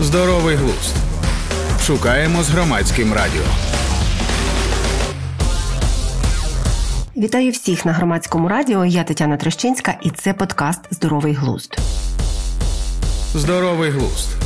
Здоровий глузд. Шукаємо з громадським радіо. Вітаю всіх на громадському радіо. Я Тетяна Трещинська, і це подкаст Здоровий глузд. Здоровий глузд.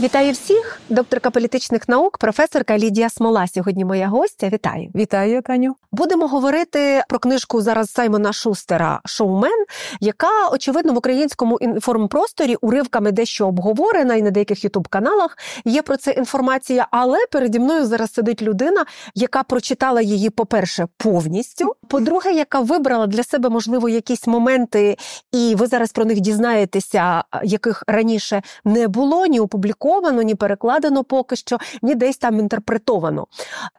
Вітаю всіх, докторка політичних наук, професорка Лідія Смола. Сьогодні моя гостя. Вітаю, вітаю, Таню. Будемо говорити про книжку зараз Саймона Шустера Шоумен, яка очевидно в українському інформпросторі уривками дещо обговорена і на деяких ютуб-каналах є про це інформація. Але переді мною зараз сидить людина, яка прочитала її, по-перше, повністю. По-друге, яка вибрала для себе можливо якісь моменти, і ви зараз про них дізнаєтеся, яких раніше не було ні опубліковано опубліковано, ні перекладено поки що, ні десь там інтерпретовано.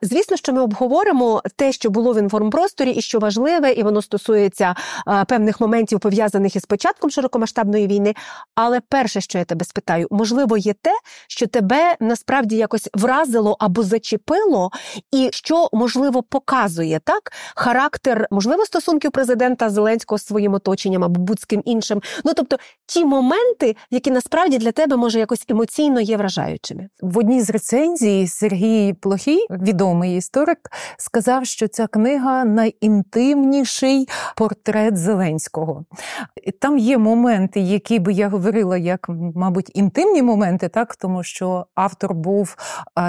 Звісно, що ми обговоримо те, що було в інформпросторі, і що важливе, і воно стосується а, певних моментів пов'язаних із початком широкомасштабної війни. Але перше, що я тебе спитаю, можливо, є те, що тебе насправді якось вразило або зачепило, і що можливо показує так характер, можливо, стосунків президента Зеленського з своїм оточенням або будь-ким іншим. Ну тобто ті моменти, які насправді для тебе може якось емоційно є вражаючими. В одній з рецензій Сергій Плохій, відомий історик, сказав, що ця книга найінтимніший портрет Зеленського. Там є моменти, які би я говорила, як, мабуть, інтимні моменти, так тому що автор був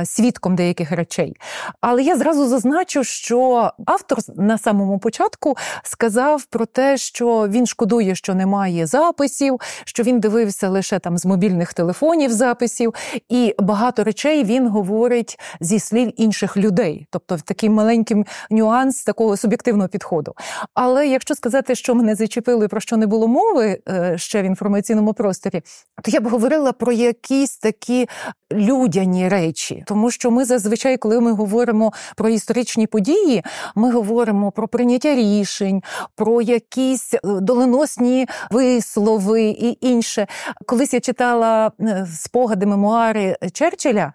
свідком деяких речей. Але я зразу зазначу, що автор на самому початку сказав про те, що він шкодує, що немає записів, що він дивився лише там з мобільних телефонів записів записів, і багато речей він говорить зі слів інших людей, тобто такий маленький нюанс такого суб'єктивного підходу. Але якщо сказати, що мене зачепили, про що не було мови е, ще в інформаційному просторі, то я б говорила про якісь такі людяні речі, тому що ми зазвичай, коли ми говоримо про історичні події, ми говоримо про прийняття рішень, про якісь е, доленосні вислови і інше. Колись я читала е, спогади мемуари Черчилля,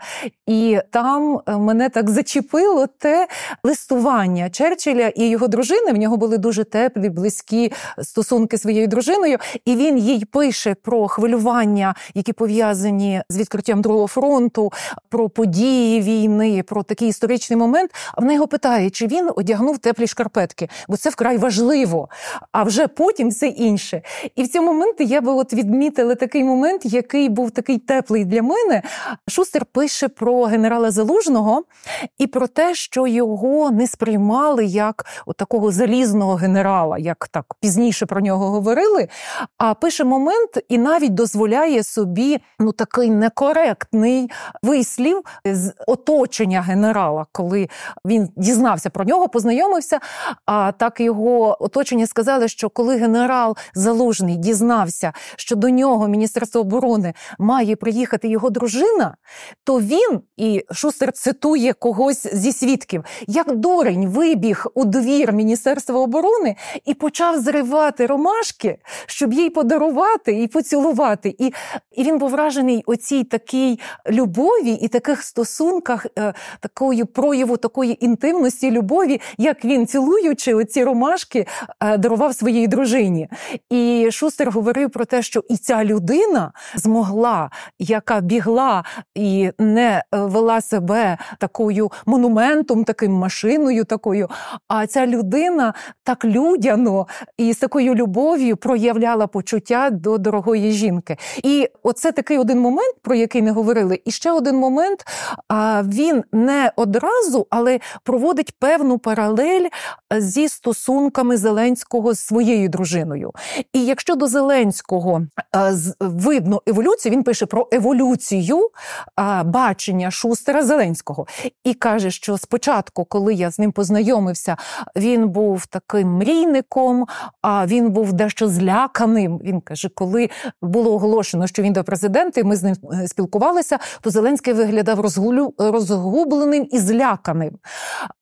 і там е, мене так зачепило те листування Черчилля і його дружини. В нього були дуже теплі, близькі стосунки своєю дружиною, і він їй пише про хвилювання, які пов'язані з відкриттям другого фронту, про події війни, про такий історичний момент. А вона його питає, чи він одягнув теплі шкарпетки, бо це вкрай важливо. А вже потім все інше. І в цьому моменті я би от відмітила такий момент, який був такий теплий для мене Шустер пише про генерала Залужного і про те, що його не сприймали як от такого залізного генерала, як так пізніше про нього говорили. А пише момент і навіть дозволяє собі ну такий некоректний вислів з оточення генерала, коли він дізнався про нього, познайомився. А так його оточення сказали, що коли генерал Залужний дізнався, що до нього Міністерство оборони має приїхати його дружина, то він, і Шустер цитує когось зі свідків, як дурень вибіг у двір Міністерства оборони і почав зривати ромашки, щоб їй подарувати і поцілувати. І і він був вражений оцій такій любові і таких стосунках, е, такою прояву такої інтимності, любові, як він, цілуючи оці ромашки, е, дарував своїй дружині. І Шустер говорив про те, що і ця людина змогла, яка бігла і не е, вела себе такою монументом, таким машиною, такою. А ця людина так людяно і з такою любов'ю проявляла почуття до дорогої жінки. І оце такий один момент, про який не говорили. І ще один момент він не одразу, але проводить певну паралель зі стосунками Зеленського з своєю дружиною. І якщо до Зеленського видно еволюцію, він пише про еволюцію бачення Шустера Зеленського і каже, що спочатку, коли я з ним познайомився, він був таким мрійником, а він був дещо зляканим. Він каже, коли було оголошено, що він до президента, і ми з ним е, спілкувалися, то Зеленський виглядав розгулю, розгубленим і зляканим.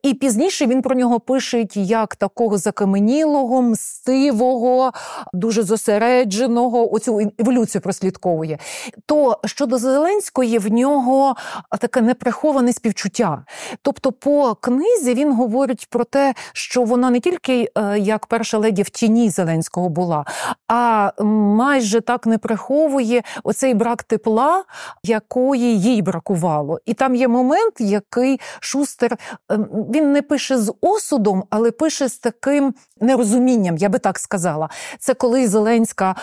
І пізніше він про нього пише як такого закаменілого, мстивого, дуже зосередженого, оцю еволюцію прослідковує. То щодо Зеленської в нього таке неприховане співчуття. Тобто, по книзі він говорить про те, що вона не тільки е, як перша леді в тіні Зеленського була, а майже так не приховує оцей брак тепла, якої їй бракувало. І там є момент, який Шустер ем, він не пише з осудом, але пише з таким нерозумінням, я би так сказала. Це коли Зеленська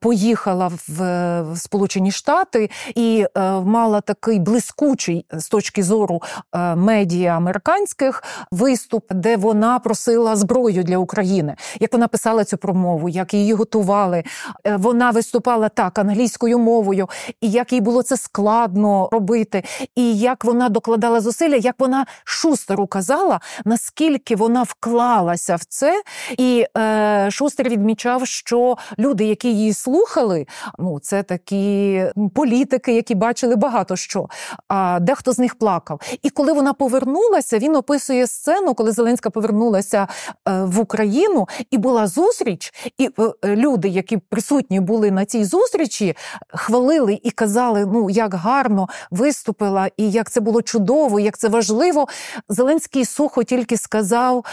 поїхала в Сполучені Штати і е, мала такий блискучий з точки зору е, медіа американських виступ, де вона просила зброю для України. Як вона писала цю промову, як її готували. Е, вона виступала так англійською мовою, і як їй було це складно робити, і як вона докладала зусилля, як вона шустеру казала, наскільки вона вклалася в це, і е, Шустер відмічав, що люди, які її слухали, ну це такі політики, які бачили багато що. А дехто з них плакав. І коли вона повернулася, він описує сцену, коли Зеленська повернулася е, в Україну, і була зустріч, і е, люди, які присутні були на цій зустрічі, хвалили і казали, ну як гарно виступила, і як це було чудово, як це важливо. Зеленський сухо тільки сказав,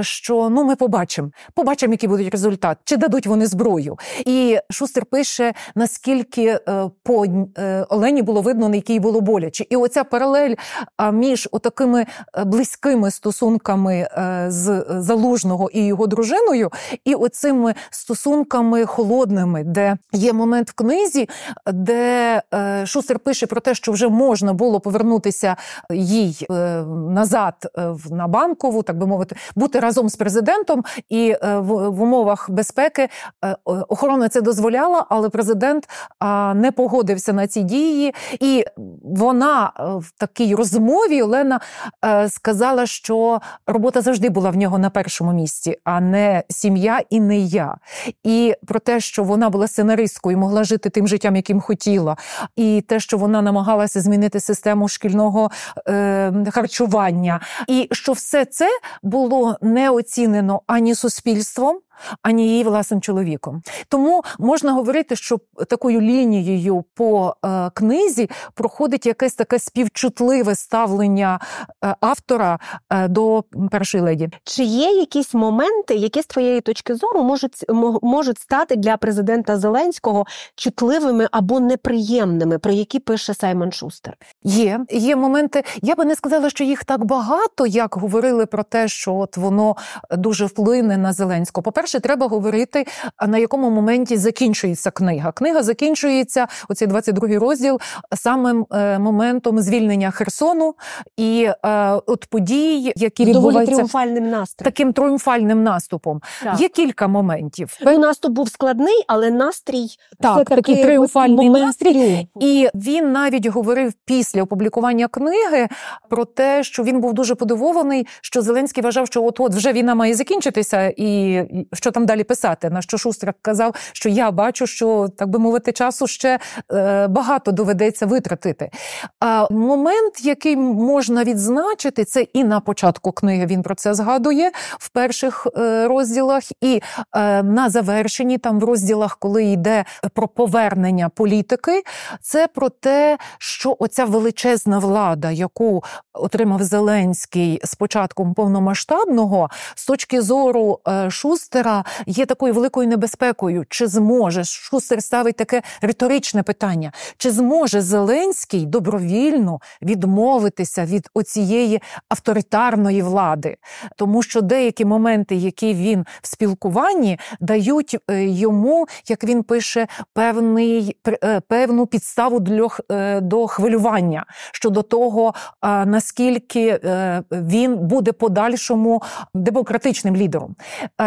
що ну ми побачимо, побачимо, який буде результат, чи дадуть вони зброю. І Шустер пише, наскільки е, по Олені було видно, на якій було боляче. І оця паралель між отакими е, близькими стосунками з залужного і його дружиною, і оцими стосунками холодними, де є момент в книзі, де Шустер пише про те, що вже можна було повернутися їй назад на банкову, так би мовити, бути разом з президентом, і в умовах безпеки охорона це дозволяла, але президент не погодився на ці дії, і вона е, в такій розмові Олена е, сказала, що робота завжди була в нього на першому місці, а не сім'я і не я. І про те, що вона була сценаристкою, могла жити тим життям, яким хотіла, і те, що вона намагалася змінити систему шкільного е, харчування, і що все це було не оцінено ані суспільством ані її власним чоловіком. Тому можна говорити, що такою лінією по е, книзі проходить якесь таке співчутливе ставлення е, автора е, до першої леді. Чи є якісь моменти, які з твоєї точки зору можуть можуть стати для президента Зеленського чутливими або неприємними, про які пише Саймон Шустер? Є є моменти. Я би не сказала, що їх так багато, як говорили про те, що от воно дуже вплине на Зеленського. По перше по-перше, треба говорити, на якому моменті закінчується книга. Книга закінчується, оцей 22-й розділ, самим е, моментом звільнення Херсону і е, от подій, які Доволі відбуваються тріумфальним настроєм. таким тріумфальним наступом. Так. Є кілька моментів. Ну, наступ був складний, але настрій так, такий тріумфальний настрій. І він навіть говорив після опублікування книги про те, що він був дуже подивований, що Зеленський вважав, що от от вже війна має закінчитися, і що там далі писати. На що Шустрак казав, що я бачу, що так би мовити, часу ще е, багато доведеться витратити. А момент, який можна відзначити, це і на початку книги він про це згадує в перших е, розділах, і е, на завершенні, там в розділах, коли йде про повернення політики, це про те, що оця величезна влада, яку отримав Зеленський з початком повномасштабного, з точки зору Шустера яка є такою великою небезпекою. Чи зможе Шустер ставить таке риторичне питання? Чи зможе Зеленський добровільно відмовитися від оцієї авторитарної влади? Тому що деякі моменти, які він в спілкуванні, дають е, йому, як він пише, певний е, певну підставу для е, до хвилювання щодо того, наскільки він буде подальшому демократичним лідером.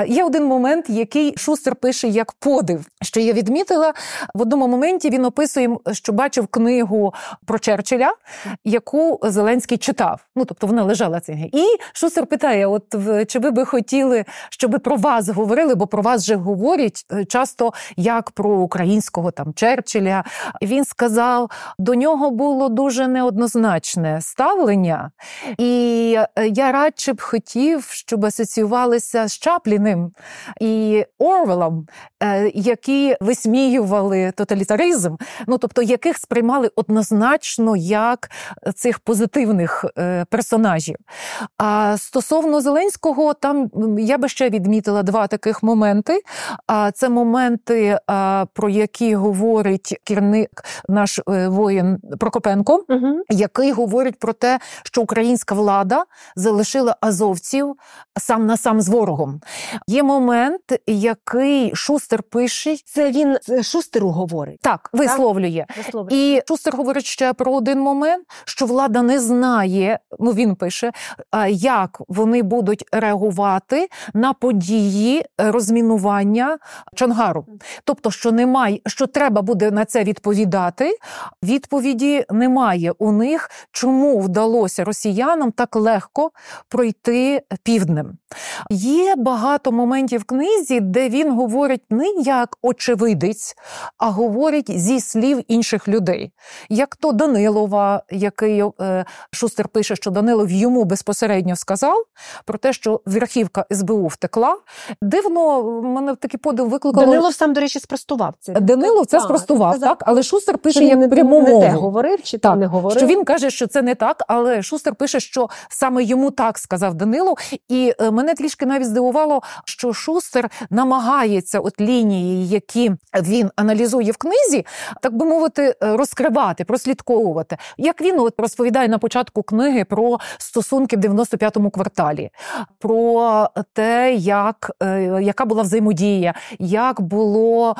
Є один момент, який Шустер пише як подив, що я відмітила в одному моменті. Він описує, що бачив книгу про Черчилля, яку Зеленський читав. Ну тобто вона лежала цієї. І Шустер питає: От чи ви би хотіли, щоб про вас говорили? Бо про вас же говорять е, часто як про українського там Черчилля. Він сказав, до нього було дуже неоднозначне ставлення, і е, я радше б хотів, щоб асоціювалися з Чапліним. І Орвелом, е, які висміювали тоталітаризм, ну тобто яких сприймали однозначно як цих позитивних е, персонажів. А стосовно Зеленського, там я би ще відмітила два таких моменти. А це моменти, про які говорить керівник наш е, воїн Прокопенко, угу. який говорить про те, що українська влада залишила азовців сам на сам з ворогом. Є момент, який Шустер пише. Це він Шустеру говорить. Так, висловлює. Так? І Шустер говорить ще про один момент, що влада не знає, ну він пише, як вони будуть реагувати на події розмінування Чангару. Тобто, що немає, що треба буде на це відповідати. Відповіді немає у них, чому вдалося росіянам так легко пройти півднем. Є багато моментів в книзі, де він говорить не як очевидець, а говорить зі слів інших людей, як то Данилова, який е, Шустер пише, що Данилов йому безпосередньо сказав про те, що верхівка СБУ втекла. Дивно, мене такий подив викликало. Данилов сам, до речі, спростував це. Данилов це спростував, так, але Шустер пише як пряму не те говорив, чи так, не говорив. Що він каже, що це не так, але Шустер пише, що саме йому так сказав Данилов. І е, мене трішки навіть здивувало, що Шустер намагається от лінії, які він аналізує в книзі, так би мовити, е, розкривати, прослідковувати. Як він от розповідає на початку книги про стосунки в 95-му кварталі, про те, як, е, яка була взаємодія, як було,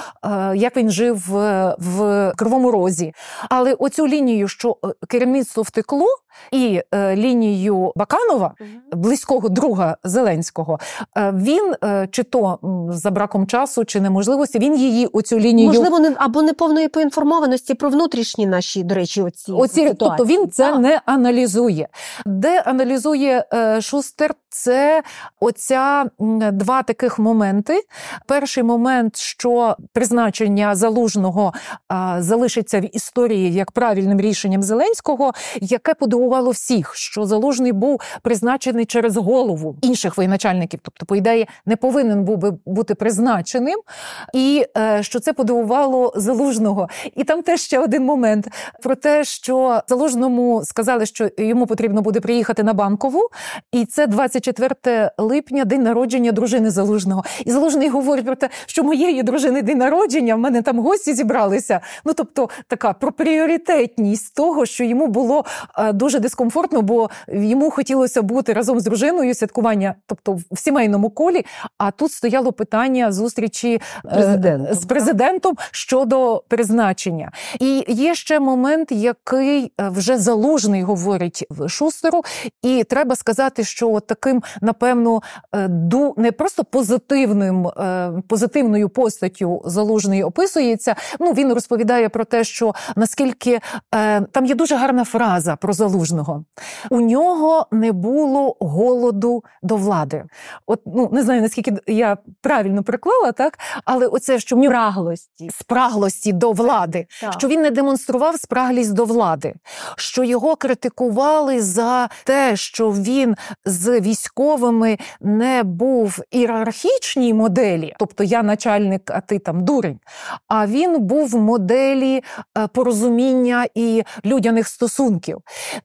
як він жив в Кривому Розі. Але оцю лінію, що керівництво втекло, і е, лінію Баканова, близького друга Зеленського, е, він е, чи то за браком часу, чи неможливості, він її оцю лінію можливо не або неповної поінформованості про внутрішні наші, до речі, оці, оці ситуації. тобто він це а. не аналізує. Де аналізує е, Шустер, це оця два таких моменти. Перший момент, що призначення залужного е, залишиться в історії як правильним рішенням Зеленського, яке подивилося здивувало всіх, що залужний був призначений через голову інших воєначальників, тобто, по ідеї, не повинен був би бути призначеним, і е, що це подивувало залужного. І там теж ще один момент про те, що залужному сказали, що йому потрібно буде приїхати на банкову, і це 24 липня, день народження дружини залужного. І залужний говорить про те, що моєї дружини день народження, в мене там гості зібралися. Ну тобто, така про пріоритетність того, що йому було е, дуже дискомфортно, бо йому хотілося бути разом з дружиною святкування, тобто в сімейному колі. А тут стояло питання зустрічі е, президентом. з президентом щодо призначення. І є ще момент, який е, вже залужний говорить в Шустеру, і треба сказати, що таким, напевно, е, не просто позитивним, позитивною постаттю залужний описується. Ну він розповідає про те, що наскільки там є дуже гарна фраза про. Залужного. У нього не було голоду до влади. От ну не знаю наскільки я правильно приклала, так але оце що спраглості спраглості до влади, так. що він не демонстрував спраглість до влади, що його критикували за те, що він з військовими не був ієрархічній моделі, тобто я начальник, а ти там дурень. А він був в моделі е, порозуміння і людяних стосунків.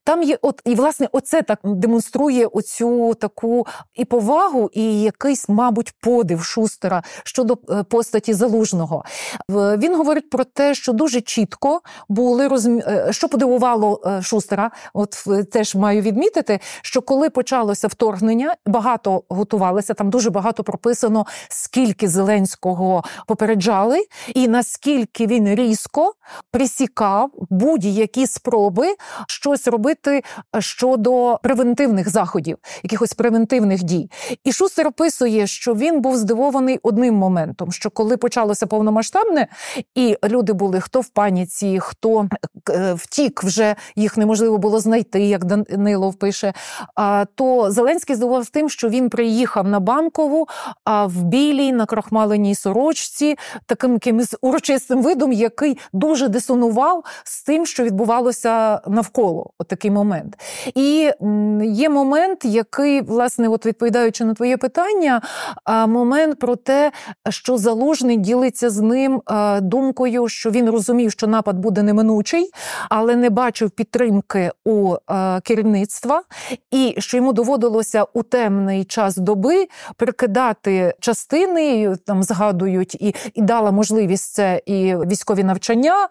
Там є, от і власне, оце так демонструє оцю таку і повагу, і якийсь, мабуть, подив Шустера щодо е, постаті залужного. Він говорить про те, що дуже чітко були розмі... Е, що подивувало е, Шустера. От теж маю відмітити, що коли почалося вторгнення, багато готувалися. Там дуже багато прописано, скільки Зеленського попереджали, і наскільки він різко присікав будь-які спроби щось робити щодо превентивних заходів, якихось превентивних дій. І Шустер описує, що він був здивований одним моментом: що коли почалося повномасштабне, і люди були хто в паніці, хто е, втік, вже їх неможливо було знайти, як Данилов пише. То Зеленський здивувався тим, що він приїхав на банкову а в білій на крохмаленій сорочці, таким якимось урочистим видом, який дуже дисонував з тим, що відбувалося навколо. От такий момент. І є момент, який, власне, от відповідаючи на твоє питання, момент про те, що залужний ділиться з ним думкою, що він розумів, що напад буде неминучий, але не бачив підтримки у керівництва, і що йому доводилося у темний час доби прикидати частини, там згадують, і і дала можливість це і військові навчання,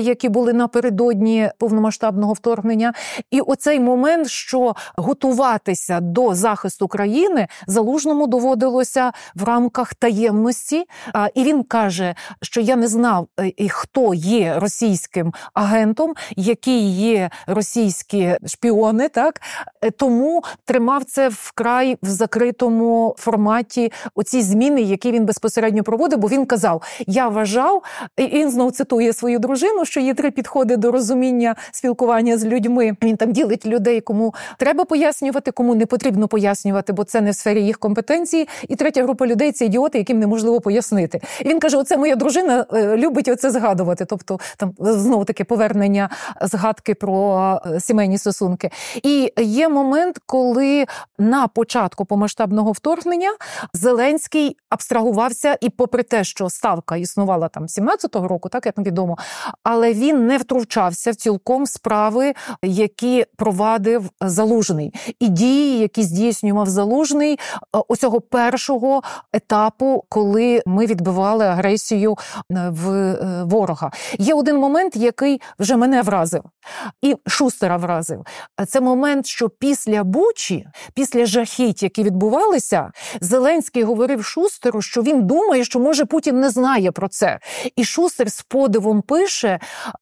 які були напередодні повномасштабного вторгнення. І оцей момент, що готуватися до захисту країни залужному доводилося в рамках таємності. І він каже, що я не знав, е, хто є російським агентом, які є російські шпіони, так е, тому тримав це вкрай в закритому форматі. Оці зміни, які він безпосередньо проводив, бо він казав: Я вважав, і він знов цитує свою дружину, що є три підходи до розуміння спілкування з людьми. Він там ділить людей, кому треба пояснювати, кому не потрібно пояснювати, бо це не в сфері їх компетенції. І третя група людей це ідіоти, яким неможливо пояснити. І він каже: Оце моя дружина е, любить оце згадувати. Тобто, там знову таки повернення згадки про е, сімейні стосунки. І є момент, коли на початку помасштабного вторгнення Зеленський абстрагувався, і, попри те, що ставка існувала там 17-го року, так як відомо, але він не втручався в цілком справи, які провадив залужний, і дії, які здійснював залужний е, оцього першого етапу, коли ми відбивали агресію е, в е, ворога. Є один момент, який вже мене вразив, і Шустера вразив. Це момент, що після Бучі, після жахіть, які відбувалися, Зеленський говорив Шустеру, що він думає, що може Путін не знає про це. І Шустер з подивом пише,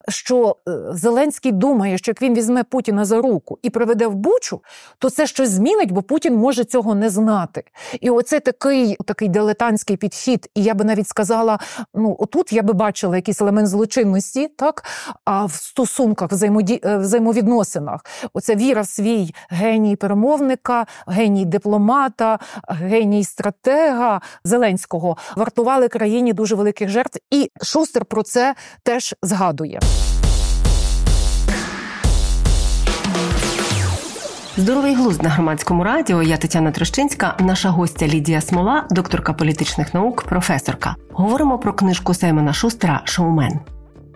що Зеленський думає, що як він візьме Путіна за руку і приведе в Бучу, то це щось змінить, бо Путін може цього не знати. І оце такий такий дилетантський підхід. І я би навіть сказала: ну отут я би бачила якийсь елемент злочинності, так а в стосунках взаємоді... Е, взаємовідносинах. Оце віра в свій геній перемовника, геній дипломата, геній стратега Зеленського вартували країні дуже великих жертв. І Шустер про це теж згадує. Здоровий глузд на громадському радіо. Я Тетяна Трощинська, наша гостя Лідія Смола, докторка політичних наук, професорка. Говоримо про книжку Сеймона Шустера Шоумен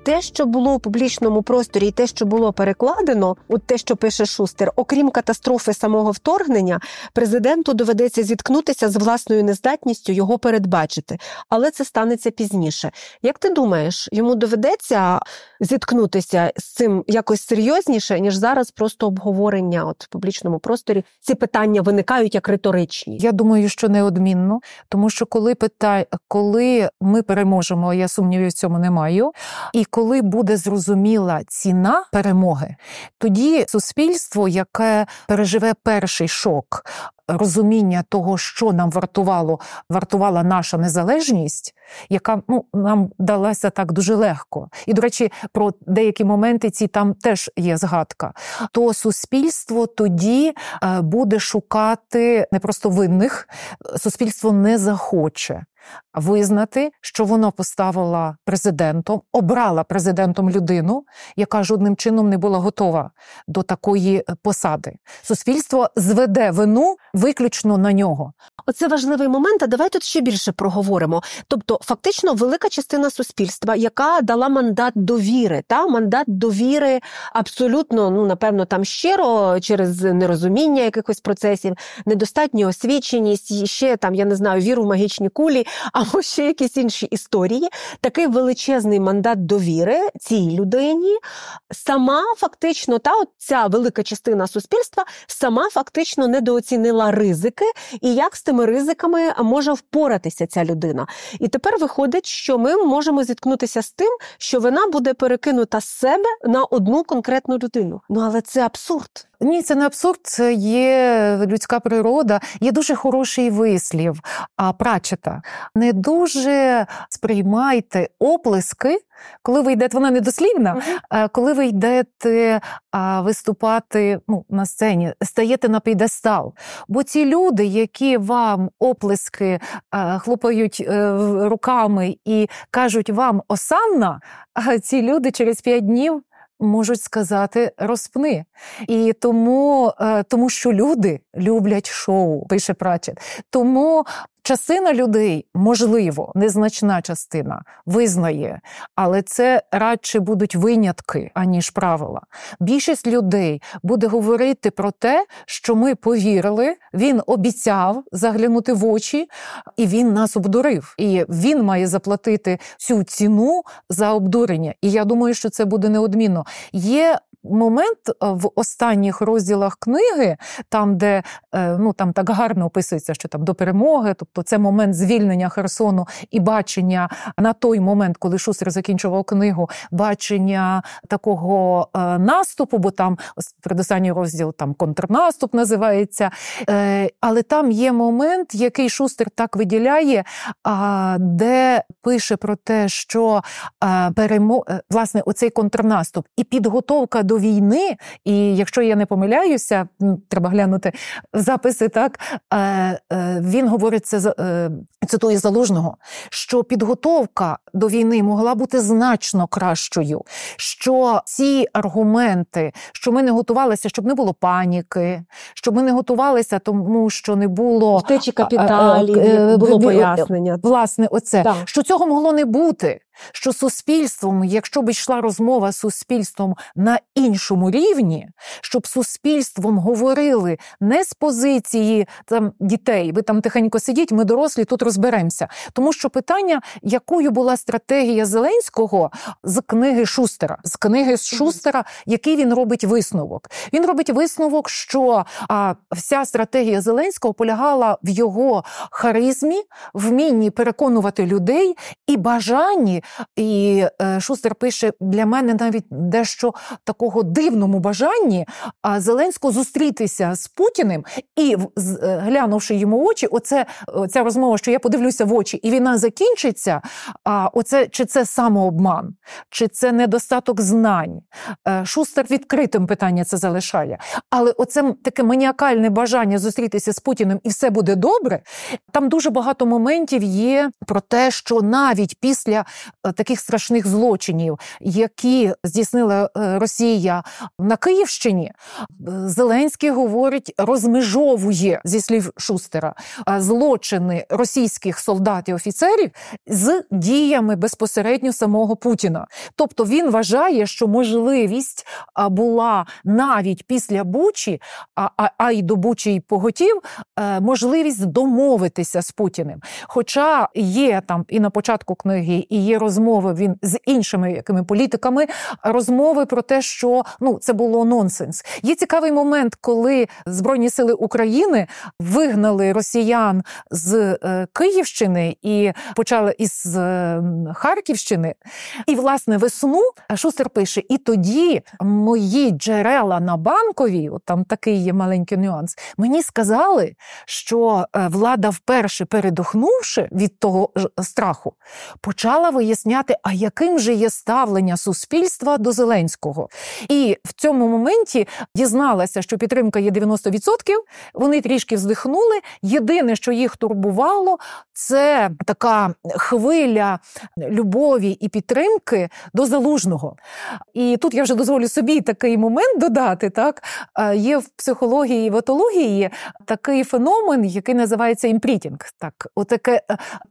те, що було у публічному просторі, і те, що було перекладено, от те, що пише Шустер, окрім катастрофи самого вторгнення, президенту доведеться зіткнутися з власною нездатністю його передбачити, але це станеться пізніше. Як ти думаєш, йому доведеться зіткнутися з цим якось серйозніше, ніж зараз просто обговорення от в публічному просторі? Ці питання виникають як риторичні? Я думаю, що неодмінно, тому що коли питай, коли ми переможемо, я сумнівів в цьому не маю. і коли буде зрозуміла ціна перемоги, тоді суспільство, яке переживе перший шок. Розуміння того, що нам вартувало, вартувала наша незалежність, яка ну нам далася так дуже легко. І, до речі, про деякі моменти ці там теж є згадка. То суспільство тоді е, буде шукати не просто винних, суспільство не захоче визнати, що вона поставила президентом, обрала президентом людину, яка жодним чином не була готова до такої е, посади. Суспільство зведе вину виключно на нього. Оце важливий момент. А давай тут ще більше проговоримо. Тобто, фактично, велика частина суспільства, яка дала мандат довіри, та мандат довіри абсолютно, ну напевно, там щиро через нерозуміння якихось процесів, недостатню освіченість, ще там я не знаю, віру в магічні кулі або ще якісь інші історії, такий величезний мандат довіри цій людині, сама фактично, та от ця велика частина суспільства сама фактично недооцінила ризики і як з тими ризиками може впоратися ця людина. І тепер виходить, що ми можемо зіткнутися з тим, що вона буде перекинута з себе на одну конкретну людину. Ну але це абсурд. Ні, це не абсурд, це є людська природа. Є дуже хороший вислів. А прачета не дуже сприймайте оплески, коли ви йдете, вона не дослівна, uh-huh. коли ви йдете а, виступати ну, на сцені, стаєте на підестал. Бо ці люди, які вам оплески а, хлопають а, е, руками і кажуть вам осанна, ці люди через п'ять днів можуть сказати розпни. І тому, е, тому що люди люблять шоу, пише Прачет. Тому Частина людей, можливо, незначна частина визнає, але це радше будуть винятки, аніж правила. Більшість людей буде говорити про те, що ми повірили, він обіцяв заглянути в очі, і він нас обдурив. І він має заплатити цю ціну за обдурення. І я думаю, що це буде неодмінно. Є момент е, в останніх розділах книги, там, де е, ну там так гарно описується, що там до перемоги, тобто це момент звільнення Херсону і бачення на той момент, коли Шустер закінчував книгу, бачення такого е, наступу, бо там передостанній розділ там контрнаступ називається. Але там є момент, який Шустер так виділяє, де пише про те, що перемо... власне оцей контрнаступ і підготовка до війни, і якщо я не помиляюся, треба глянути записи. Так е, е, він говорить це е, цитує залужного, що підготовка до війни могла бути значно кращою. Що ці аргументи, що ми не готувалися, щоб не було паніки, щоб ми не готувалися, тому що не було втечі капіталів, було пояснення. Власне, оце так. що цього могло не бути що суспільством, якщо б йшла розмова з суспільством на іншому рівні, щоб суспільством говорили не з позиції там дітей, ви там тихенько сидіть, ми дорослі тут розберемося. Тому що питання, якою була стратегія Зеленського з книги Шустера, з книги Шустера, який він робить висновок. Він робить висновок, що а, вся стратегія Зеленського полягала в його харизмі, вмінні переконувати людей і бажанні і е, Шустер пише для мене навіть дещо такого дивному бажанні Зеленського зустрітися з Путіним і, е, глянувши йому очі, оце ця розмова, що я подивлюся в очі, і війна закінчиться. А оце чи це самообман, чи це недостаток знань? Е, Шустер відкритим питання це залишає. Але оце таке маніакальне бажання зустрітися з Путіним і все буде добре. Там дуже багато моментів є про те, що навіть після таких страшних злочинів, які здійснила е, Росія на Київщині, е, Зеленський говорить, розмежовує зі слів Шустера злочини російських солдат і офіцерів з діями безпосередньо самого Путіна. Тобто він вважає, що можливість була навіть після Бучі, а, а, а й до Бучі й поготів, можливість домовитися з Путіним. Хоча є там і на початку книги, і є розмови розмови він з іншими якими політиками, розмови про те, що ну це було нонсенс. Є цікавий момент, коли Збройні сили України вигнали росіян з е, Київщини і почали із е, Харківщини. І власне весну Шустер пише: і тоді мої джерела на банковій, от там такий є маленький нюанс, мені сказали, що е, влада, вперше передохнувши від того страху, почала виясняти виясняти, а яким же є ставлення суспільства до Зеленського. І в цьому моменті дізналася, що підтримка є 90%, Вони трішки вздихнули. Єдине, що їх турбувало, це така хвиля любові і підтримки до Залужного. І тут я вже дозволю собі такий момент додати. Так Є в психології і в етології такий феномен, який називається імпринтинг. Так, отаке,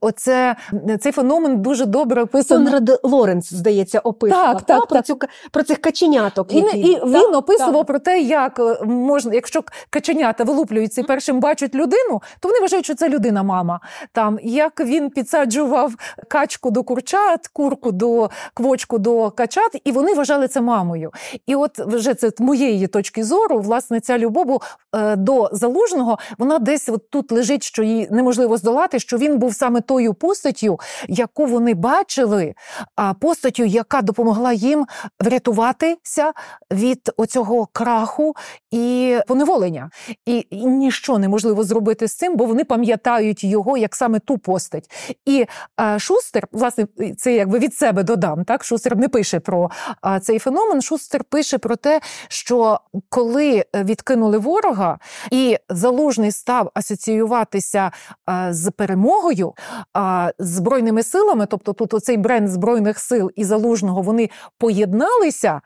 оце, Цей феномен дуже добре описаний Конрад Лоренц, здається, описував так, так, про цю про цих каченяток. І, які, і він описував так. про те, як е, можна, якщо каченята вилуплюються і першим бачать людину, то вони вважають, що це людина, мама. Там як він підсаджував качку до курчат, курку до квочку до качат, і вони вважали це мамою. І от вже це моєї точки зору, власне, ця любов е, до залужного, вона десь от тут лежить, що її неможливо здолати, що він був саме тою постаттю, яку вони бачили постаттю, яка допомогла їм врятуватися від оцього краху і поневолення. І, і ніщо неможливо зробити з цим, бо вони пам'ятають його як саме ту постать. І а, Шустер, власне, це якби від себе додам. Так, Шустер не пише про а, цей феномен. Шустер пише про те, що коли відкинули ворога, і залужний став асоціюватися а, з перемогою збройними силами, тобто тут оцей оцей бренд збройних сил і залужного вони поєдналися,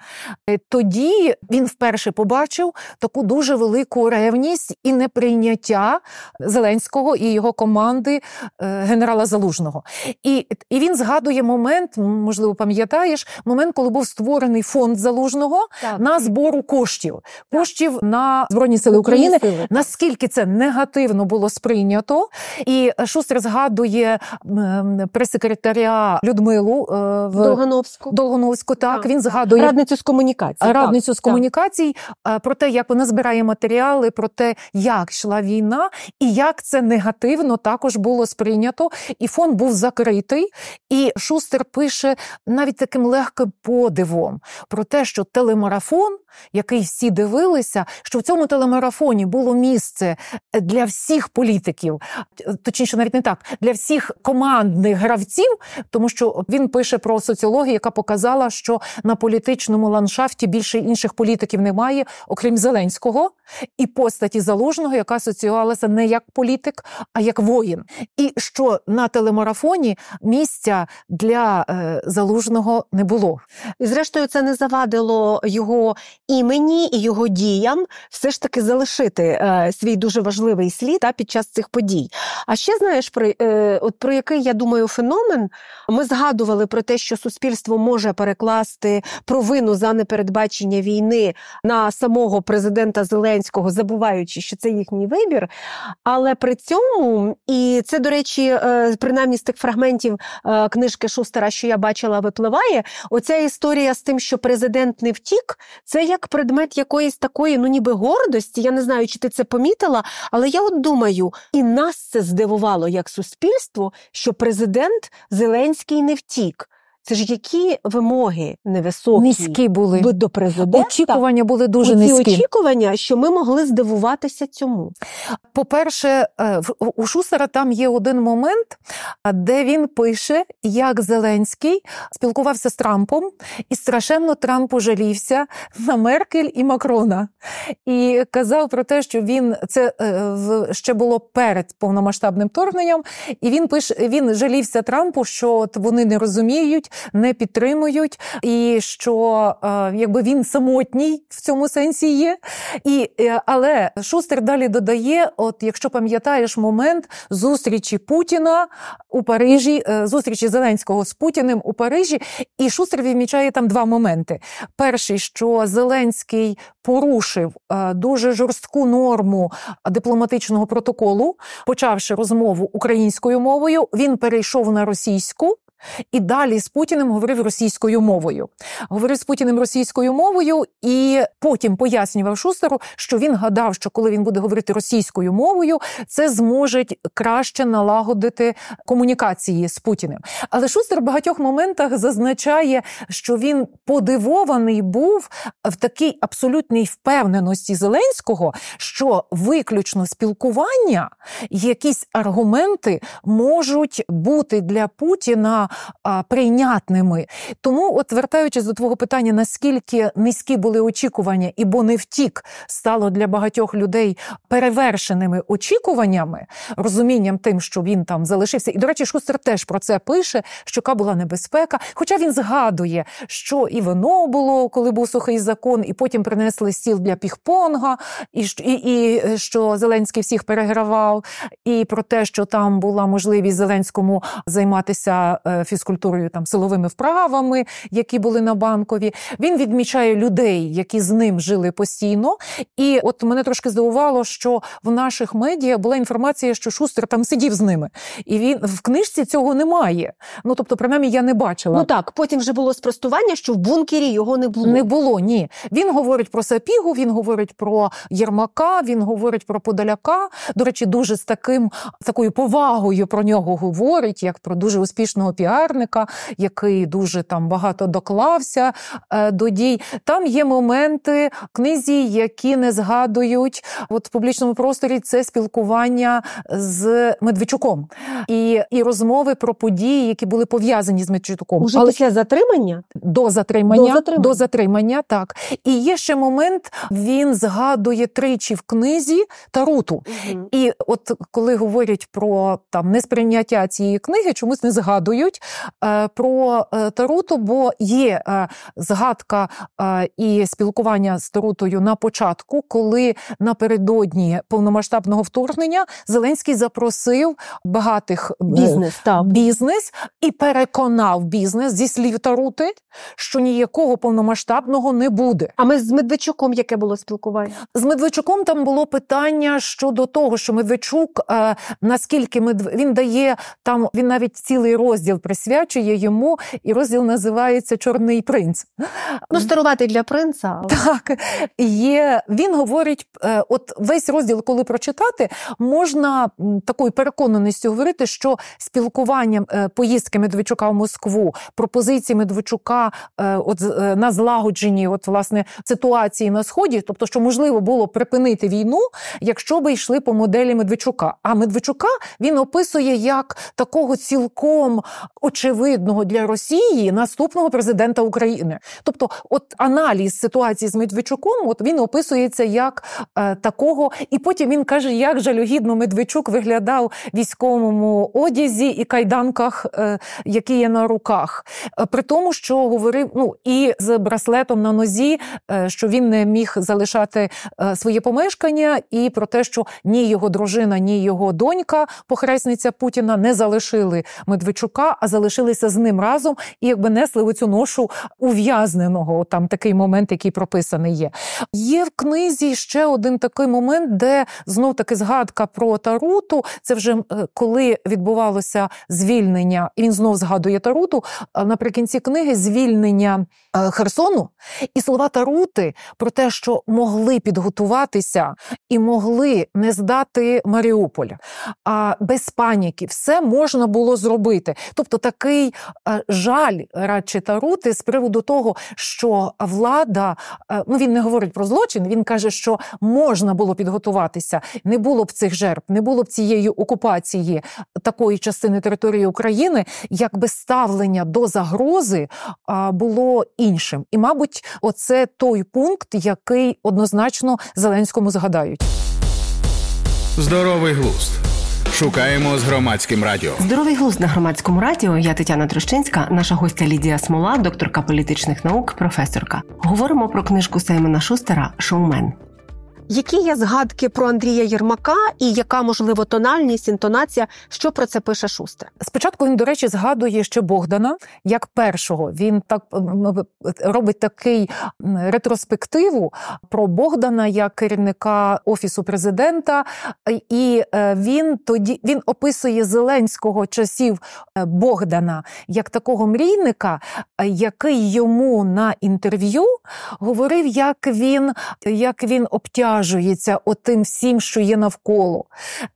е, тоді він вперше побачив таку дуже велику ревність і неприйняття Зеленського і його команди е, генерала Залужного. І, І він згадує момент, можливо, пам'ятаєш, момент, коли був створений фонд залужного так. на збору коштів, коштів на збройні сили України. Сили. Наскільки це негативно було сприйнято, і Шустер згадує прес-секретаря Людмилу е, в Долгановську. Долгановську. Так, так він згадує радницю з комунікацій. Радницю так, з комунікацій так. про те, як вона збирає матеріали, про те, як йшла війна, і як це негативно також було сприйнято. І фонд був закритий. І Шустер пише навіть таким легким подивом про те, що телемарафон, який всі дивилися, що в цьому телемарафоні було місце для всіх політиків, точніше, навіть не так, для всіх командних гравців, тому що він пише про соціологію, яка показала, що на політичному ландшафті більше інших політиків немає, окрім Зеленського і постаті залужного, яка асоціювалася не як політик, а як воїн. І що на телемарафоні місця для е, залужного не було. І зрештою, це не завадило його імені і його діям все ж таки залишити е, свій дуже важливий слід та, під час цих подій. А ще знаєш, про е, от про який я думаю феномен ми згадували про те, що суспільство може перекласти провину за непередбачення війни на самого президента Зеленського, забуваючи, що це їхній вибір. Але при цьому, і це, до речі, е, принаймні з тих фрагментів е, книжки Шустера, що я бачила, випливає. Оця історія з тим, що президент не втік, це як предмет якоїсь такої, ну ніби гордості. Я не знаю, чи ти це помітила, але я от думаю, і нас це здивувало як суспільство, що президент Зеленський не втік. Це ж які вимоги невисокі низькі були до президента. Очікування були дуже Оці низькі. очікування, що ми могли здивуватися цьому. По-перше, е, у Шусера там є один момент, де він пише, як Зеленський спілкувався з Трампом і страшенно Трампу жалівся на Меркель і Макрона. І казав про те, що він це е, ще було перед повномасштабним вторгненням, і він пише: він жалівся Трампу, що вони не розуміють не підтримують, і що е, якби він самотній в цьому сенсі є. І, е, Але Шустер далі додає: от якщо пам'ятаєш момент зустрічі Путіна у Парижі, е, зустрічі Зеленського з Путіним у Парижі, і Шустер відмічає там два моменти: перший, що Зеленський порушив дуже жорстку норму дипломатичного протоколу, почавши розмову українською мовою, він перейшов на російську. І далі з Путіним говорив російською мовою. Говорив з Путіним російською мовою, і потім пояснював Шустеру, що він гадав, що коли він буде говорити російською мовою, це зможе краще налагодити комунікації з Путіним. Але Шустер в багатьох моментах зазначає, що він подивований був в такій абсолютній впевненості Зеленського, що виключно спілкування, якісь аргументи можуть бути для Путіна прийнятними. Тому, от вертаючись до твого питання, наскільки низькі були очікування, і бо не втік стало для багатьох людей перевершеними очікуваннями, розумінням тим, що він там залишився. І, до речі, Шустер теж про це пише, що яка була небезпека. Хоча він згадує, що і вино було, коли був сухий закон, і потім принесли стіл для піхпонга, і, і, і що Зеленський всіх перегравав, і про те, що там була можливість Зеленському займатися е, фізкультурою, там силовими вправами, які були на банкові. Він відмічає людей, які з ним жили постійно. І от мене трошки здивувало, що в наших медіа була інформація, що Шустер там сидів з ними, і він в книжці цього немає. Ну тобто, принаймні, я не бачила. Ну так, потім вже було спростування, що в бункері його не було. Не було ні. Він говорить про Сапігу, він говорить про Єрмака, він говорить про Подоляка. До речі, дуже з таким такою повагою про нього говорить, як про дуже успішного піарника, який дуже там багато доклався е, до дій. Там є моменти в книзі, які не згадують от в публічному просторі це спілкування з Медведчуком і і розмови про події, які були пов'язані з Медведчуком. Уже Але після затримання до затримання, до затримання до затримання, так і є ще момент. Він згадує тричі в книзі Таруту. Угу. І от коли говорять про там несприйняття цієї книги, чомусь не згадують говорить про Таруту, бо є згадка і спілкування з Тарутою на початку, коли напередодні повномасштабного вторгнення Зеленський запросив багатих бізнес так. бізнес і переконав бізнес зі слів Тарути, що ніякого повномасштабного не буде. А ми з Медведчуком яке було спілкування? З Медведчуком там було питання щодо того, що Медведчук е, наскільки Медв... він дає там, він навіть цілий розділ присвячує йому, і розділ називається Чорний принц. Ну, старувати для принца. Так є. Він говорить: е, от весь розділ, коли прочитати, можна такою переконаністю говорити, що спілкуванням е, поїздки Медведчука в Москву, пропозиції Медведчука е, от на злагодженні, от власне ситуації на сході, тобто, що можливо було припинити війну, якщо би йшли по моделі Медведчука. А Медведчука він описує як такого цілком очевидного для Росії наступного президента України. Тобто, от аналіз ситуації з Медведчуком, от він описується як е, такого, і потім він каже, як жалюгідно Медведчук виглядав військовому одязі і кайданках, е, які є на руках. Е, при тому, що говорив ну і з браслетом на нозі, е, що він не міг залишати е, своє помешкання, і про те, що ні його дружина, ні його донька, похресниця Путіна, не залишили Медведчука, а залишилися з ним разом і якби несли оцю ношу ув'язненого. Там такий момент, який прописаний є. Є в книзі ще один такий момент, де знов таки згадка про Таруту. Це вже е, коли відбувалося звільнення, і він знов згадує Таруту наприкінці книги звільнення е, Херсону і слова Тарути про те, що могли підготуватися і могли не здати Маріуполь. А без паніки все можна було зробити. Тобто такий е, жаль радше Тарути з приводу того, що влада е, ну він не говорить про злочин. Він каже, що можна було підготуватися, не було б цих жертв, не було б цієї окупації такої частини території України, якби ставлення до загрози було іншим. І, мабуть, оце той пункт, який однозначно Зеленському згадають. Здоровий глузд. Шукаємо з громадським радіо. Здоровий глузд на громадському радіо. Я Тетяна Трощинська, наша гостя Лідія Смола, докторка політичних наук, професорка. Говоримо про книжку Саймона Шустера Шоумен. Які є згадки про Андрія Єрмака і яка можливо тональність, інтонація? Що про це пише Шустер? Спочатку він, до речі, згадує ще Богдана як першого. Він так робить такий ретроспективу про Богдана як керівника офісу президента, і е, він тоді він описує Зеленського часів е, Богдана як такого мрійника, який йому на інтерв'ю говорив, як він як він обтяжує обтяжується отим всім, що є навколо.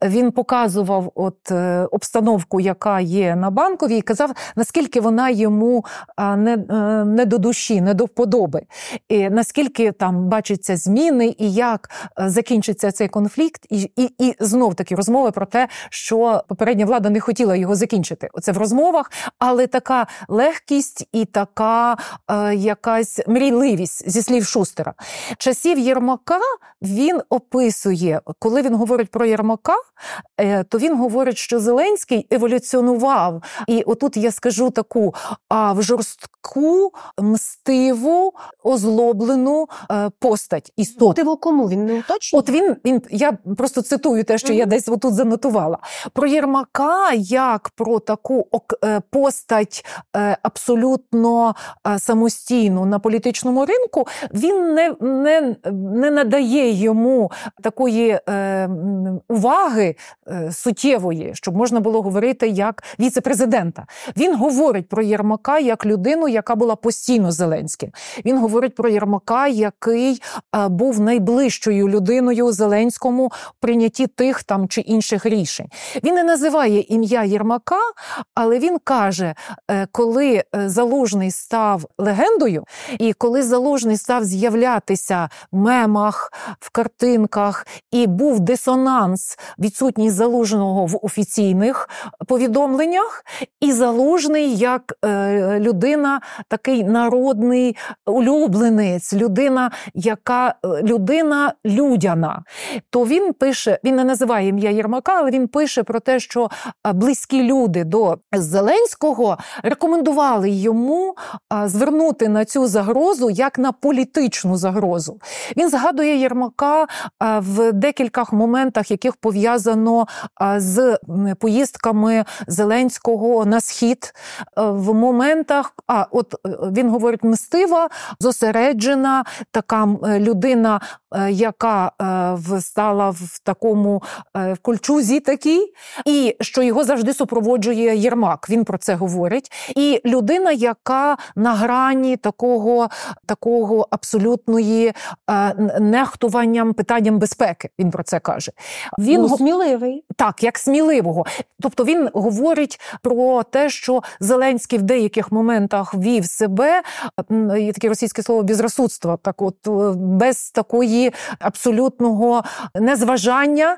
Він показував от е, обстановку, яка є на банковій, і казав, наскільки вона йому не е, не до душі, не до вподоби, і наскільки там бачаться зміни, і як е, закінчиться цей конфлікт, і і, і знов таки розмови про те, що попередня влада не хотіла його закінчити. Оце в розмовах, але така легкість і така е, якась мрійливість зі слів Шустера. Часів Єрмака він описує, коли він говорить про Єрмака, е, то він говорить, що Зеленський еволюціонував. І отут я скажу таку а в жорстку, мстиву, озлоблену е, постать. Істот. Мстиво кому він не уточнює? От він він я просто цитую те, що mm-hmm. я десь отут занотувала. Про Єрмака як про таку е, постать абсолютно самостійну на політичному ринку, він не, не, не надає йому такої е, уваги е, суттєвої, щоб можна було говорити як віце-президента. Він говорить про Єрмака як людину, яка була постійно Зеленським. Він говорить про Єрмака, який е, був найближчою людиною Зеленському в прийнятті тих там чи інших рішень. Він не називає ім'я Єрмака, але він каже, е, коли е, Залужний став легендою, і коли Залужний став з'являтися в мемах, в картинках, і був дисонанс, відсутність залужного в офіційних повідомленнях, і залужний як е, людина, такий народний улюбленець, людина, яка людина людяна. То він пише, він не називає ім'я Єрмака, але він пише про те, що близькі люди до Зеленського рекомендували йому звернути на цю загрозу як на політичну загрозу. Він згадує Єрмака в декількох моментах, яких пов'язано з поїздками Зеленського на схід. В моментах, а от е, він говорить, мстива, зосереджена, така людина, е, яка е, стала в такому в кольчузі такій, і що його завжди супроводжує Єрмак. Він про це говорить. І людина, яка на грані такого такого абсолютної е, нехтуванням питанням безпеки. Він про це каже. Він ну, сміливий, так як сміливого. Тобто він говорить про те, що Зеленський в деяких моментах вів себе є таке російське слово безрозсудство, так от е, без такої абсолютного незважання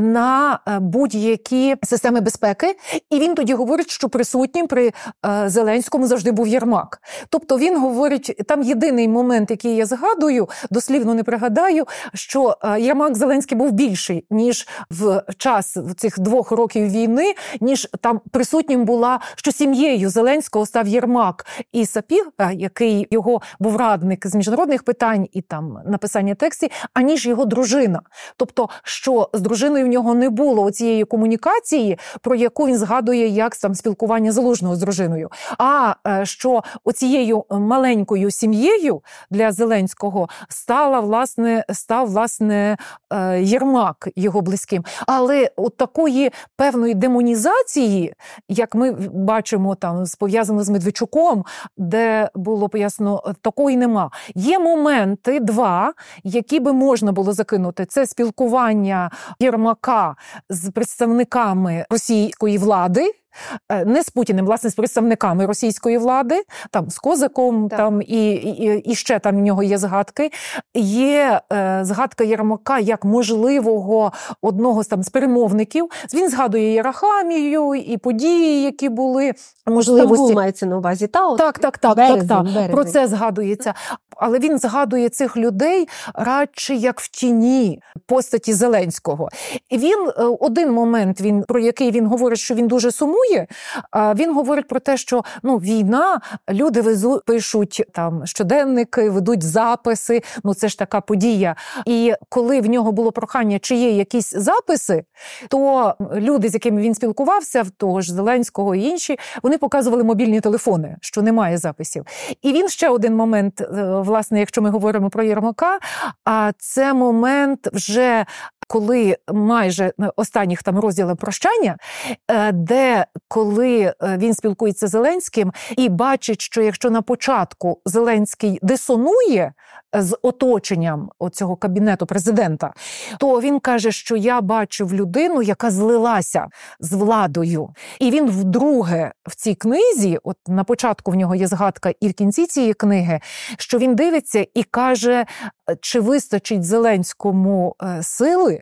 на е, будь-які системи безпеки. І він тоді говорить, що присутнім при Зеленському завжди був Єрмак. Тобто він говорить, там єдиний момент, який я згадую, дослівно не пригадаю, що е, Єрмак Зеленський був більший ніж в час цих двох років війни, ніж там присутнім була, що сім'єю Зеленського став Єрмак і Сапіг, е, який його був радник з міжнародних питань і там написання текстів, аніж його дружина. Тобто, що з дружиною в нього не було цієї комунікації, про яку він згадує як там спілкування залужного з дружиною. А е, що оцією маленькою сім'єю для Зеленського стала власне став власне е, Єрмак його близьким. Але от такої певної демонізації, як ми бачимо там пов'язано з Медведчуком, де було пояснено, такої нема. Є моменти два, які би можна було закинути. Це спілкування Єрмака з представниками російської влади. Е, не з Путіним, власне, з представниками російської влади, там з Козаком, так. там і, і і, ще там в нього є згадки. Є е, згадка Єрмака як можливого одного з там з перемовників. Він згадує Єрахамію і події, які були можливості. Мається на увазі. Та, от Так, так, так, березень, так, так. Березень. про це згадується. Але він згадує цих людей радше як в тіні постаті Зеленського. І він е, один момент, він про який він говорить, що він дуже сумує існує. Він говорить про те, що ну війна, люди везуть, пишуть там щоденники, ведуть записи. Ну це ж така подія. І коли в нього було прохання, чи є якісь записи, то люди, з якими він спілкувався, в того ж Зеленського і інші, вони показували мобільні телефони, що немає записів. І він ще один момент, е, власне, якщо ми говоримо про Єрмака, а це момент вже коли майже останніх там розділів прощання, е, де коли е, він спілкується з Зеленським і бачить, що якщо на початку Зеленський дисонує з оточенням цього кабінету президента, то він каже, що я бачив людину, яка злилася з владою. І він вдруге в цій книзі, от на початку в нього є згадка, і в кінці цієї книги, що він дивиться і каже, чи вистачить Зеленському е, сили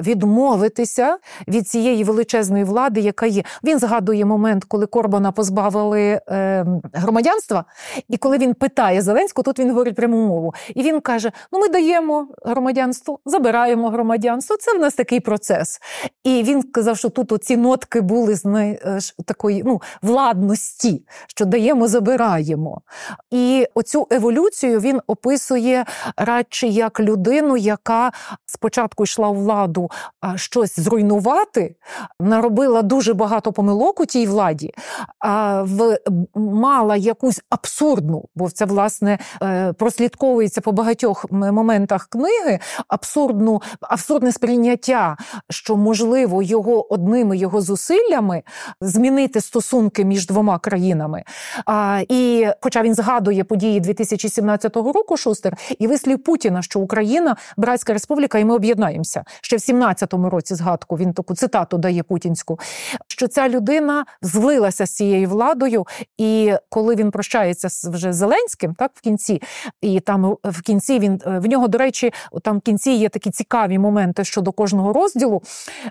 відмовитися від цієї величезної влади, яка є. Він згадує момент, коли Корбана позбавили е, громадянства, і коли він питає Зеленського, тут він говорить пряму мову. І він каже: Ну, ми даємо громадянство, забираємо громадянство. Це в нас такий процес. І він сказав, що тут оці нотки були з е, такої ну, владності, що даємо, забираємо. І оцю еволюцію він описує радше як людину, яка спочатку йшла у владу щось зруйнувати, наробила дуже багато помилок у тій владі, в мала якусь абсурдну, бо це власне е, прослідковується по багатьох моментах книги. Абсурдну, абсурдне сприйняття, що можливо його одними його зусиллями змінити стосунки між двома країнами. А, І, хоча він згадує події 2017 року, Шустер, і вислів Путіна, що Україна братська республіка, і ми об'єднаємося. Ще в 17-му році згадку. Він таку цитату дає путінську, що ця людина злилася з цією владою, і коли він прощається з вже Зеленським, так в кінці, і там в кінці він в нього, до речі, там в кінці є такі цікаві моменти щодо кожного розділу,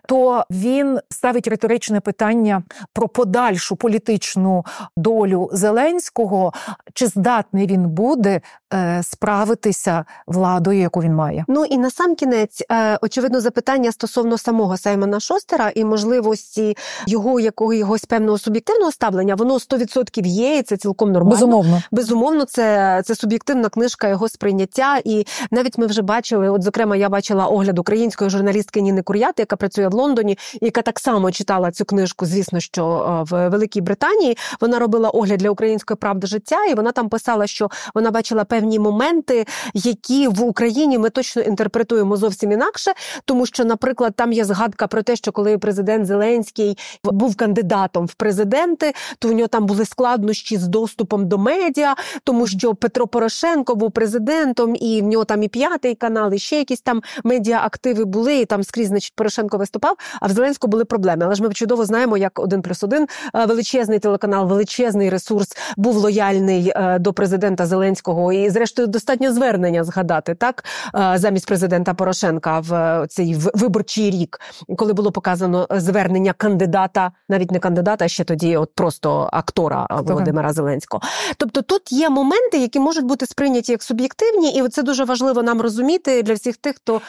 то він ставить риторичне питання про подальшу політичну долю Зеленського, чи здатний він буде е, справитися владою, яку він має. Ну і на сам кінець, е, очевидно, запитання стосовно самого Саймона Шостера і можливості його якогось певного суб'єктивного ставлення, воно 100% є, і це цілком нормально. Безумовно, безумовно, це це суб'єктивна книжка його сприйняття. І навіть ми вже бачили. От, зокрема, я бачила огляд української журналістки Ніни Кур'яти, яка працює в Лондоні, яка так само читала цю книжку. Звісно, що е, в Великій Британії вона робила огляд для української правди життя, і вона там писала, що вона бачила певні моменти, які в Україні ми точно інтерпретуємо зовсім інакше, тому що, наприклад, там є згадка про те, що коли президент Зеленський був кандидатом в президенти, то у нього там були складнощі з доступом до медіа, тому що Петро Порошенко був президентом, і в нього там і п'ятий канал, і ще якісь там медіа активи були, і там скрізь значить, Порошенко виступав. А в Зеленського були проблеми. Але ж ми чудово знаємо, як один плюс один е, величезний телеканал, величезний ресурс був лояльний е, до президента Зеленського, і зрештою достатньо звернення згадати так е, замість президента Порошенка в цей виборчий рік, коли було показано звернення кандидата, навіть не кандидата, а ще тоді, от просто актора Володимира Зеленського. Тобто тут є моменти, які можуть бути сприйняті як суб'єктивні, і це дуже важливо нам розуміти для всіх тих, хто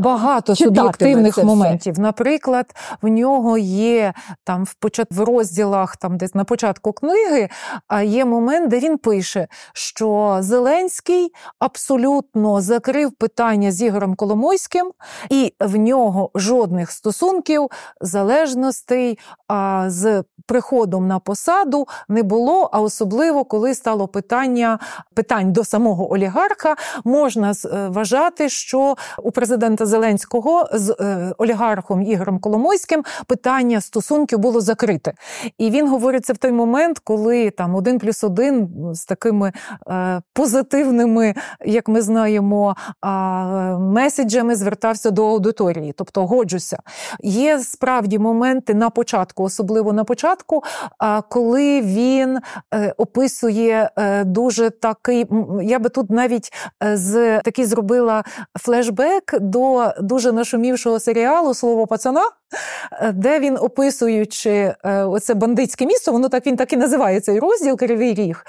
багато суб'єктивних моментів. Наприклад, в нього є там в почат в розділах, там десь на початку книги, а є момент, де він пише, що Зеленський абсолютно закрив питання з Ігорем Коломойським, і в нього жодних стосунків, залежностей а, з приходом на посаду не було. А особливо коли стало питання питань до самого олігарха, можна е, вважати, що у президента Зеленського з е, олігархом Ігорем Коломойським питання стосунків було закрите. І він говорить це в той момент, коли там один плюс один з такими е, позитивними, як ми знаємо, е, меседжами звертався до аудиторії, тобто годжуся. Є справді моменти на початку, особливо на початку, коли він е, описує е, дуже такий, я би тут навіть е, з такий зробила флешбек до дуже нашумівшого серіалу Слово пацана. Е, де він, описуючи е, оце бандитське місто, воно так він так і називає цей розділ Кривий Ріг,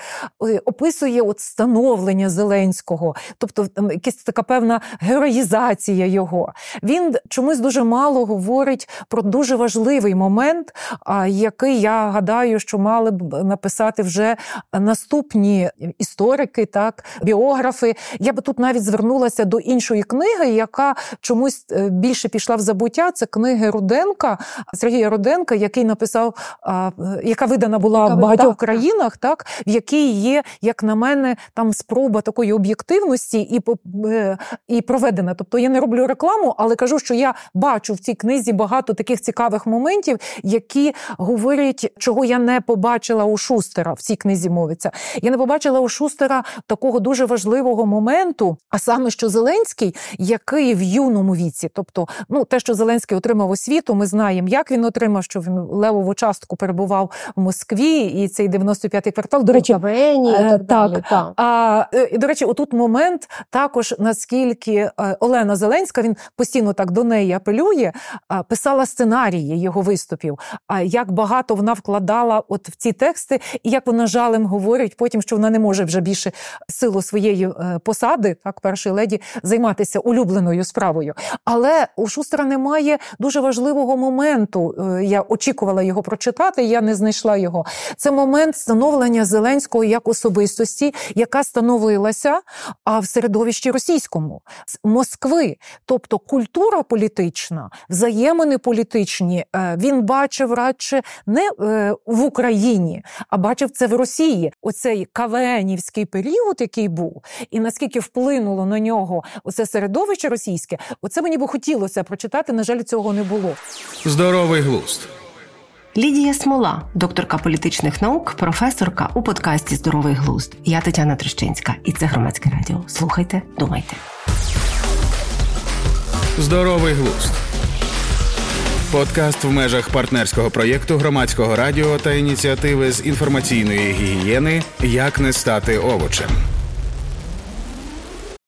е, описує от становлення Зеленського, тобто якась така певна героїзація його. Він чомусь дуже мало говорить про дуже важливий момент, який я гадаю, що мали б написати вже наступні історики, так, біографи. Я би тут навіть звернулася до іншої книги, яка чомусь більше пішла в забуття. Це книги Руде. Руденка, Сергія Руденка, який написав, яка видана була в багатьох так. країнах, так в якій є, як на мене, там спроба такої об'єктивності і е, і проведена. Тобто я не роблю рекламу, але кажу, що я бачу в цій книзі багато таких цікавих моментів, які говорять, чого я не побачила у Шустера в цій книзі мовиться. Я не побачила у Шустера такого дуже важливого моменту, а саме що Зеленський, який в юному віці, тобто, ну те, що Зеленський отримав освіту, світу. Ми знаємо, як він отримав, що він левову частку перебував в Москві, і цей 95-й квартал. До речі, Кавені, і так, так. так. А, е, До речі, отут момент також наскільки е, Олена Зеленська він постійно так до неї апелює, писала сценарії його виступів. А як багато вона вкладала от в ці тексти, і як вона жалем говорить, потім що вона не може вже більше силу своєї е, посади, так першої леді, займатися улюбленою справою. Але у Шустера немає дуже важливого важливого моменту. Е, я очікувала його прочитати, я не знайшла його. Це момент становлення Зеленського як особистості, яка становилася а в середовищі російському з Москви. Тобто культура політична, взаємини політичні е, він бачив радше не е, в Україні, а бачив це в Росії. Оцей кавенівський період, який був, і наскільки вплинуло на нього оце середовище російське, оце мені би хотілося прочитати. На жаль, цього не було. Здоровий глузд. Лідія Смола, докторка політичних наук, професорка у подкасті Здоровий глузд. Я Тетяна Трещинська, і це громадське радіо. Слухайте, думайте. Здоровий глузд. Подкаст в межах партнерського проєкту громадського радіо та ініціативи з інформаційної гігієни Як не стати овочем.